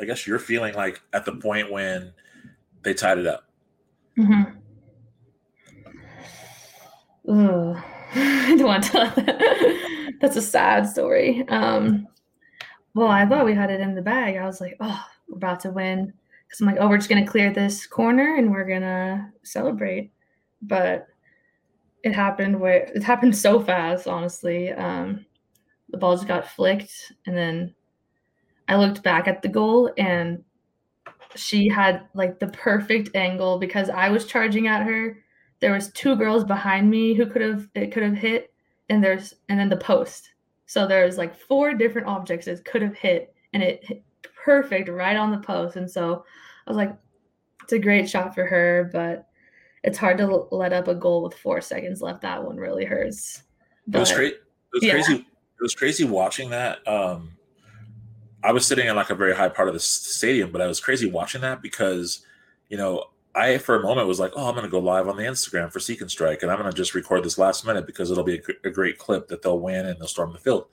I guess you're feeling like at the point when they tied it up. Mm-hmm. Ooh, I don't want to tell that. That's a sad story. Um, well, I thought we had it in the bag. I was like, oh, we're about to win. Because I'm like, oh, we're just going to clear this corner and we're going to celebrate. But it happened where it happened so fast, honestly. Um, the ball just got flicked. And then I looked back at the goal and she had like the perfect angle because I was charging at her. There was two girls behind me who could have it could have hit and there's and then the post. So there's like four different objects it could have hit and it hit perfect right on the post. And so I was like, it's a great shot for her, but it's hard to let up a goal with four seconds left. That one really hurts. But, it was great. It was yeah. crazy. It was crazy watching that. Um, I was sitting in like a very high part of the stadium, but I was crazy watching that because, you know, I for a moment was like, oh, I'm going to go live on the Instagram for Seek and Strike, and I'm going to just record this last minute because it'll be a, a, great clip that they'll win and they'll storm the field.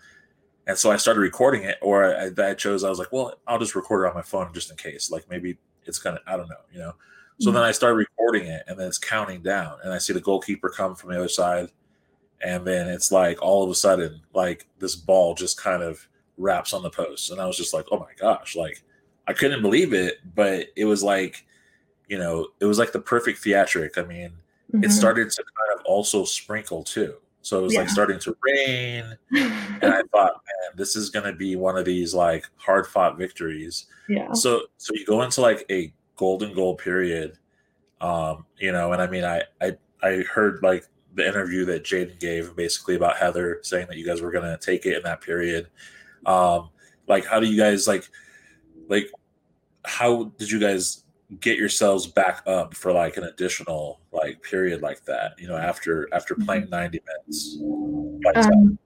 And so I started recording it, or I, I chose. I was like, well, I'll just record it on my phone just in case. Like maybe it's gonna, I don't know, you know. So mm-hmm. then I started recording it, and then it's counting down, and I see the goalkeeper come from the other side, and then it's like all of a sudden, like this ball just kind of wraps on the post, and I was just like, oh my gosh, like I couldn't believe it, but it was like you know, it was like the perfect theatric. I mean, mm-hmm. it started to kind of also sprinkle too. So it was yeah. like starting to rain. and I thought, man, this is going to be one of these like hard fought victories. Yeah. So, so you go into like a golden goal period. Um, you know, and I mean, I, I, I heard like the interview that Jaden gave basically about Heather saying that you guys were going to take it in that period. Um, like, how do you guys like, like, how did you guys get yourselves back up for like an additional like period like that you know after after mm-hmm. playing 90 minutes um,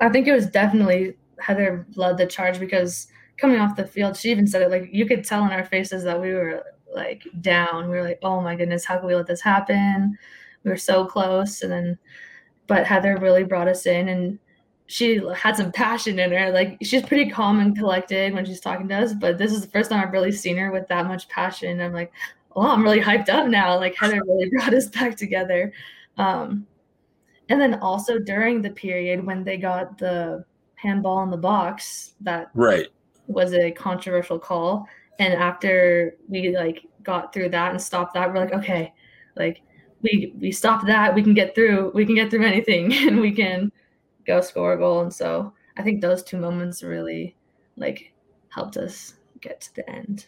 i think it was definitely heather led the charge because coming off the field she even said it like you could tell in our faces that we were like down we were like oh my goodness how can we let this happen we were so close and then but heather really brought us in and she had some passion in her. Like she's pretty calm and collected when she's talking to us, but this is the first time I've really seen her with that much passion. I'm like, oh, I'm really hyped up now. Like Heather really brought us back together. Um, and then also during the period when they got the handball in the box, that right was a controversial call. And after we like got through that and stopped that, we're like, okay, like we we stopped that, we can get through, we can get through anything, and we can go score a goal. And so I think those two moments really like helped us get to the end.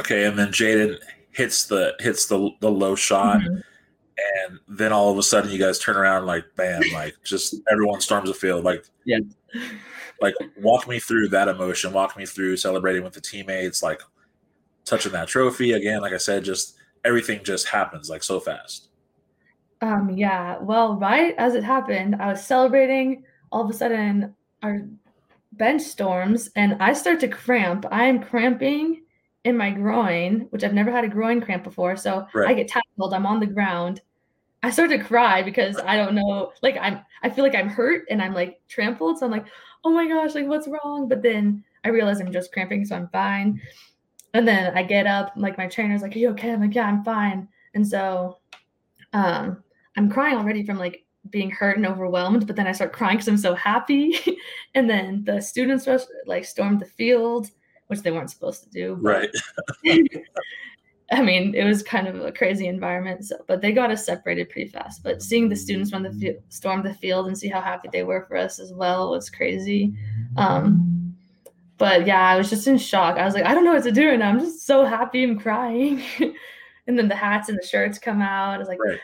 Okay, and then Jaden hits the hits the the low shot. Mm-hmm. And then all of a sudden, you guys turn around like, bam! Like, just everyone storms the field. Like, yeah, like walk me through that emotion. Walk me through celebrating with the teammates. Like, touching that trophy again. Like I said, just everything just happens like so fast. Um, yeah. Well, right as it happened, I was celebrating. All of a sudden, our bench storms, and I start to cramp. I am cramping in my groin, which I've never had a groin cramp before. So right. I get tackled. I'm on the ground. I start to cry because I don't know. Like I'm, I feel like I'm hurt and I'm like trampled. So I'm like, oh my gosh, like what's wrong? But then I realize I'm just cramping, so I'm fine. And then I get up, like my trainer's like, "Are you okay?" I'm like, "Yeah, I'm fine." And so, um, I'm crying already from like being hurt and overwhelmed, but then I start crying because I'm so happy. and then the students like stormed the field, which they weren't supposed to do. Right. I mean, it was kind of a crazy environment, so, but they got us separated pretty fast. But seeing the students run the storm the field and see how happy they were for us as well was crazy. Um, but yeah, I was just in shock. I was like, I don't know what to do, and I'm just so happy. I'm crying. and then the hats and the shirts come out. I was like, right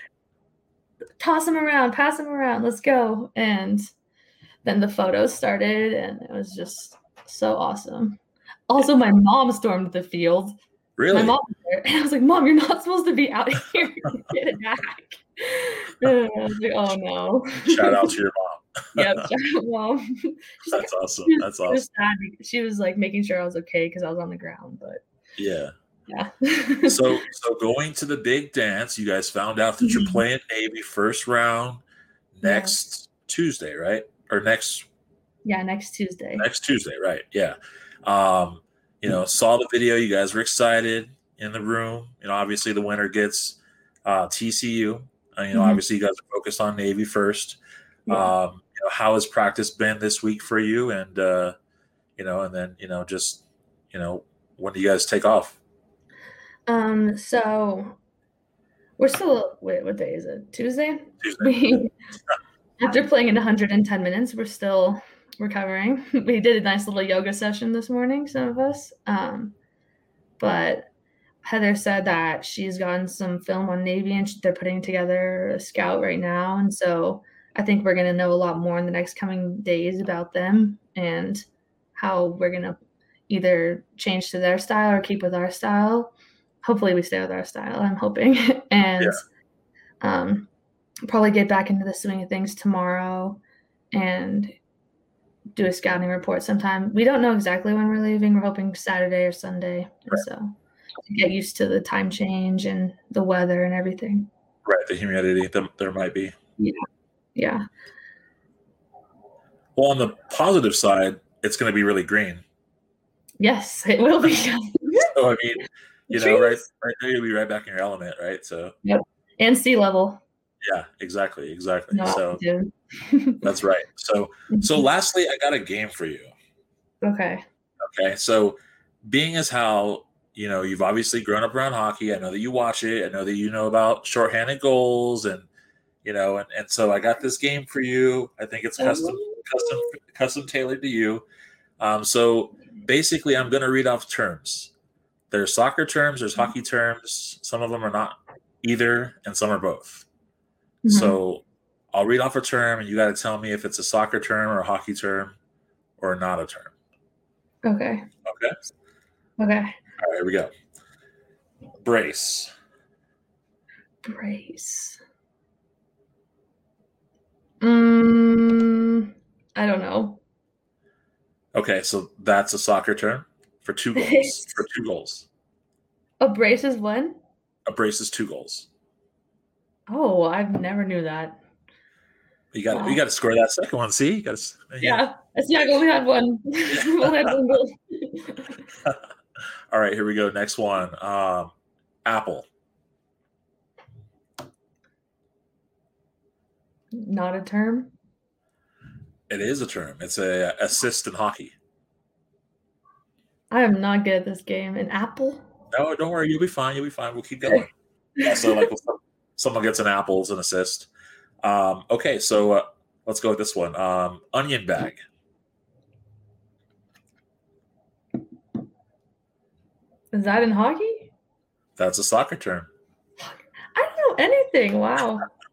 toss them around, pass them around, let's go. And then the photos started, and it was just so awesome. Also, my mom stormed the field. Really? My mom and I was like, Mom, you're not supposed to be out here. Get it back. I was like, oh no. Shout out to your mom. Yep, well. That's awesome. That's awesome. Was she was like making sure I was okay because I was on the ground, but yeah. Yeah. so so going to the big dance, you guys found out that you're mm-hmm. playing Navy first round next yeah. Tuesday, right? Or next Yeah, next Tuesday. Next Tuesday, right. Yeah. Um, you know, saw the video. You guys were excited in the room. You know, obviously the winner gets uh, TCU. Uh, you know, Mhm. obviously you guys are focused on Navy first. Yeah. Um, know, how has practice been this week for you? And uh, you know, and then you know, just you know, when do you guys take off? Um, so we're still wait, what day is it? Tuesday? Tuesday. We after playing in 110 minutes, we're still recovering. We did a nice little yoga session this morning, some of us. Um, but Heather said that she's gotten some film on Navy and they're putting together a scout right now. And so I think we're going to know a lot more in the next coming days about them and how we're going to either change to their style or keep with our style. Hopefully, we stay with our style, I'm hoping. and um, probably get back into the swing of things tomorrow and do a scouting report sometime. We don't know exactly when we're leaving. We're hoping Saturday or Sunday. Right. so get used to the time change and the weather and everything. Right, the humidity that there might be. Yeah. Well, on the positive side, it's going to be really green. Yes, it will be. So I mean, you know, right, right there, you'll be right back in your element, right? So Yep. and sea level. yeah, exactly, exactly. No so that's right. So so lastly, I got a game for you. okay. Okay, so being as how you know you've obviously grown up around hockey, I know that you watch it. I know that you know about shorthanded goals, and you know, and, and so I got this game for you. I think it's custom, custom, custom tailored to you. Um, so basically, I'm going to read off terms. There's soccer terms, there's hockey terms. Some of them are not either, and some are both. Mhm. So I'll read off a term, and you got to tell me if it's a soccer term or a hockey term or not a term. okay. Okay. Okay. All right, here we go. Brace. Brace. Mm, I don't know. Okay, so that's a soccer term for two goals. For two goals. A brace is one? A brace is two goals. Oh, I've never knew that. You got Wow. you got to score that second one. See, you got to. Yeah. I only had one. one. All right, here we go. Next one. Um, Apple. Not a term. It is a term. It's a assist in hockey. I am not good at this game. An apple? No, don't worry. You'll be fine. You'll be fine. We'll keep going. Yeah, so like someone gets an apple, it's an assist. Um, okay, so uh, let's go with this one. Um, onion bag. Is that in hockey? That's a soccer term. I don't know anything. Wow.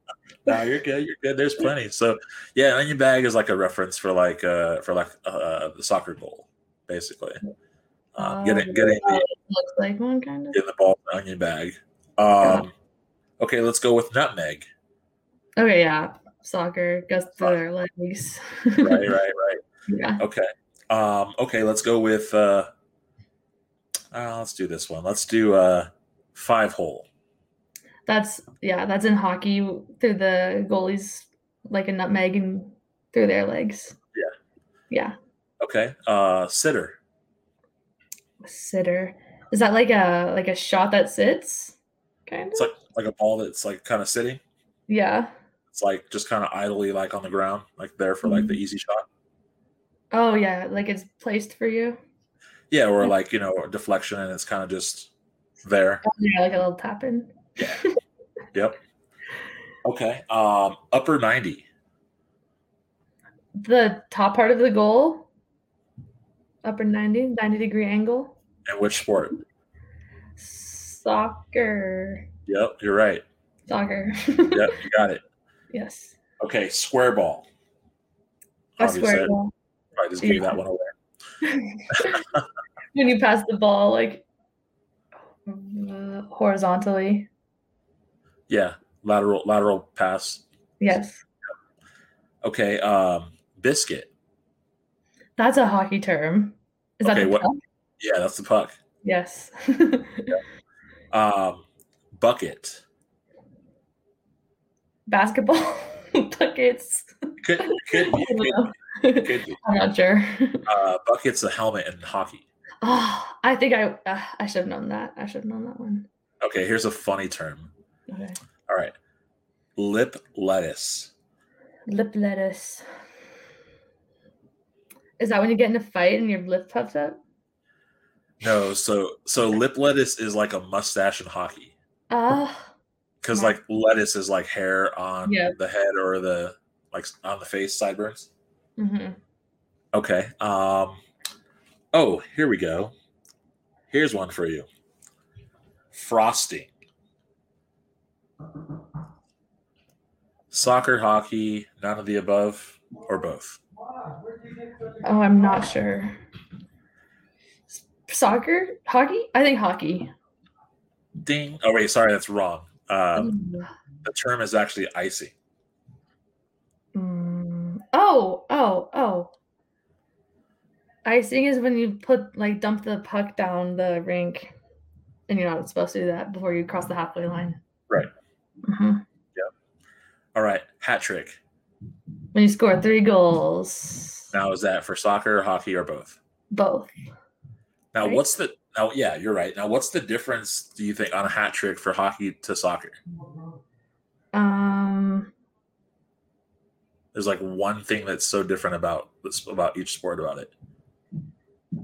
No, you're good. You're good. There's plenty. So yeah, onion bag is like a reference for like uh for like uh the soccer goal, basically. Um, getting Oh, getting the, Looks like one kind of. getting the ball in the onion bag. Um, okay, let's go with nutmeg. Okay, yeah. Soccer goes through their legs. Right, right, right. yeah. Okay. Um, okay, let's go with uh, uh let's do this one. Let's do uh five hole. That's yeah, that's in hockey through the goalies like a nutmeg and through their legs. Yeah. Yeah. Okay. Uh sitter. Sitter. Is that like a like a shot that sits? Kind of. It's like like a ball that's like kind of sitting. yeah. It's like just kind of idly like on the ground, like there for like the Mm-hmm. easy shot. Oh yeah, like it's placed for you. Yeah, or like, you know, deflection and it's kind of just there. Oh, yeah, like a little tap in. Yeah. Yep. Okay. Um upper 90. The top part of the goal. Upper 90, 90 degree angle. And which sport? Soccer. Yep, you're right. Soccer. Yep, you got it. yes. Okay, square ball. A Obviously, square ball. I just gave that one away. when you pass the ball like uh, horizontally. Yeah, lateral lateral pass. Yes. Okay, um biscuit. That's a hockey term. Is that Okay, the what- puck? Yeah, that's the puck. Yes. Um bucket. Basketball buckets. Could could be, Could, could be. I'm not sure. Uh bucket's a helmet in hockey. Oh, I think I uh, I should have known that. I should have known that one. Okay, here's a funny term. Okay. All right. Lip lettuce. Lip lettuce. Is that when you get in a fight and your lip puffs up? No, so so lip lettuce is like a mustache in hockey. Ah, Because Right. like lettuce is like hair on Yeah. the head or the like on the face, sideburns. hmm Okay. Um oh, here we go. Here's one for you. Frosting. Soccer, hockey, none of the above, or both. Oh, I'm not sure. Soccer, hockey? I think hockey. Ding. Oh wait, sorry, that's wrong. Um, Mm. the term is actually icing. Mm. Oh, oh, oh. Icing is when you put like dump the puck down the rink, and you're not supposed to do that before you cross the halfway line. Right. Hmm All right, hat trick. When you score three goals, Now is that for soccer, hockey, or both? both. Now, Right. what's the? Now, yeah, you're right. Now, what's the difference? Do you think on a hat trick for hockey to soccer? Um, There's like one thing that's so different about this about each sport about it.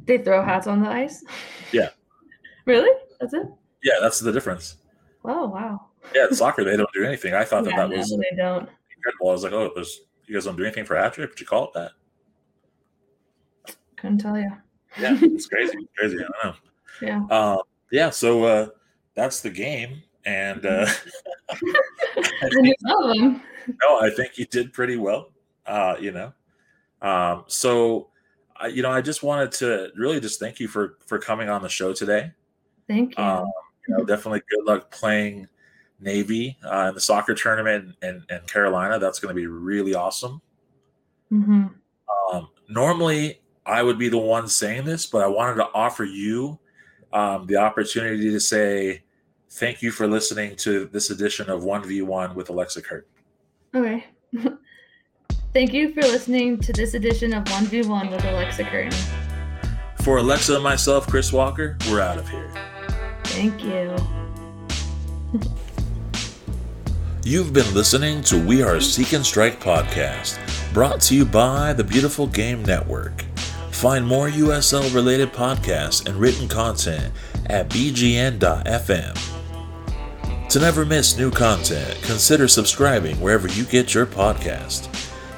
they throw hats on the ice. Yeah. really? That's it? Yeah, that's the difference. Oh wow. Yeah, in soccer they don't do anything. I thought that Yeah, that was no, they don't. incredible. I was like, oh, there's you guys don't do anything for hat trick, but you call it that? Couldn't tell you. Yeah, it's crazy, crazy. I don't know. Yeah. Um, yeah, so uh, that's the game, and uh, I think, love them. no, I think you did pretty well. Uh, you know, um, so I, you know, I just wanted to really just thank you for for coming on the show today. Thank you. Um, you know, definitely good luck playing Navy uh, in the soccer tournament in, in Carolina. That's going to be really awesome. hmm Um, normally, I would be the one saying this, but I wanted to offer you um, the opportunity to say thank you for listening to this edition of 1v1 with Alexa Kurt. Okay. Thank you for listening to this edition of 1v1 with Alexa Curtin. For Alexa and myself, Chris Walker, we're out of here. Thank you. You've been listening to We Are Seek and Strike podcast, brought to you by the Beautiful Game Network. Find more USL related podcasts and written content at bgn.fm. To never miss new content, consider subscribing wherever you get your podcast.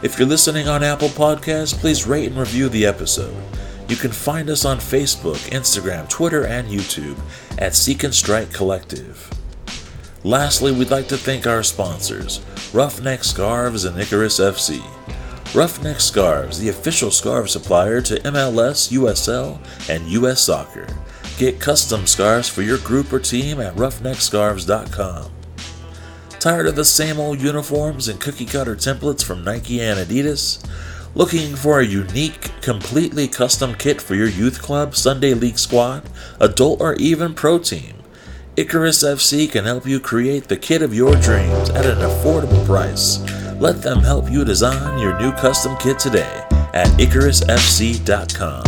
If you're listening on Apple Podcasts, please rate and review the episode. You can find us on Facebook, Instagram, Twitter, and YouTube at Seek and Strike Collective. Lastly, we'd like to thank our sponsors, Roughneck Scarves and Icarus FC. Roughneck Scarves, the official scarf supplier to MLS, USL, and US Soccer. Get custom scarves for your group or team at roughneckscarves.com. Tired of the same old uniforms and cookie cutter templates from Nike and Adidas? Looking for a unique, completely custom kit for your youth club, Sunday league squad, adult, or even pro team? Icarus FC can help you create the kit of your dreams at an affordable price. Let them help you design your new custom kit today at IcarusFC.com.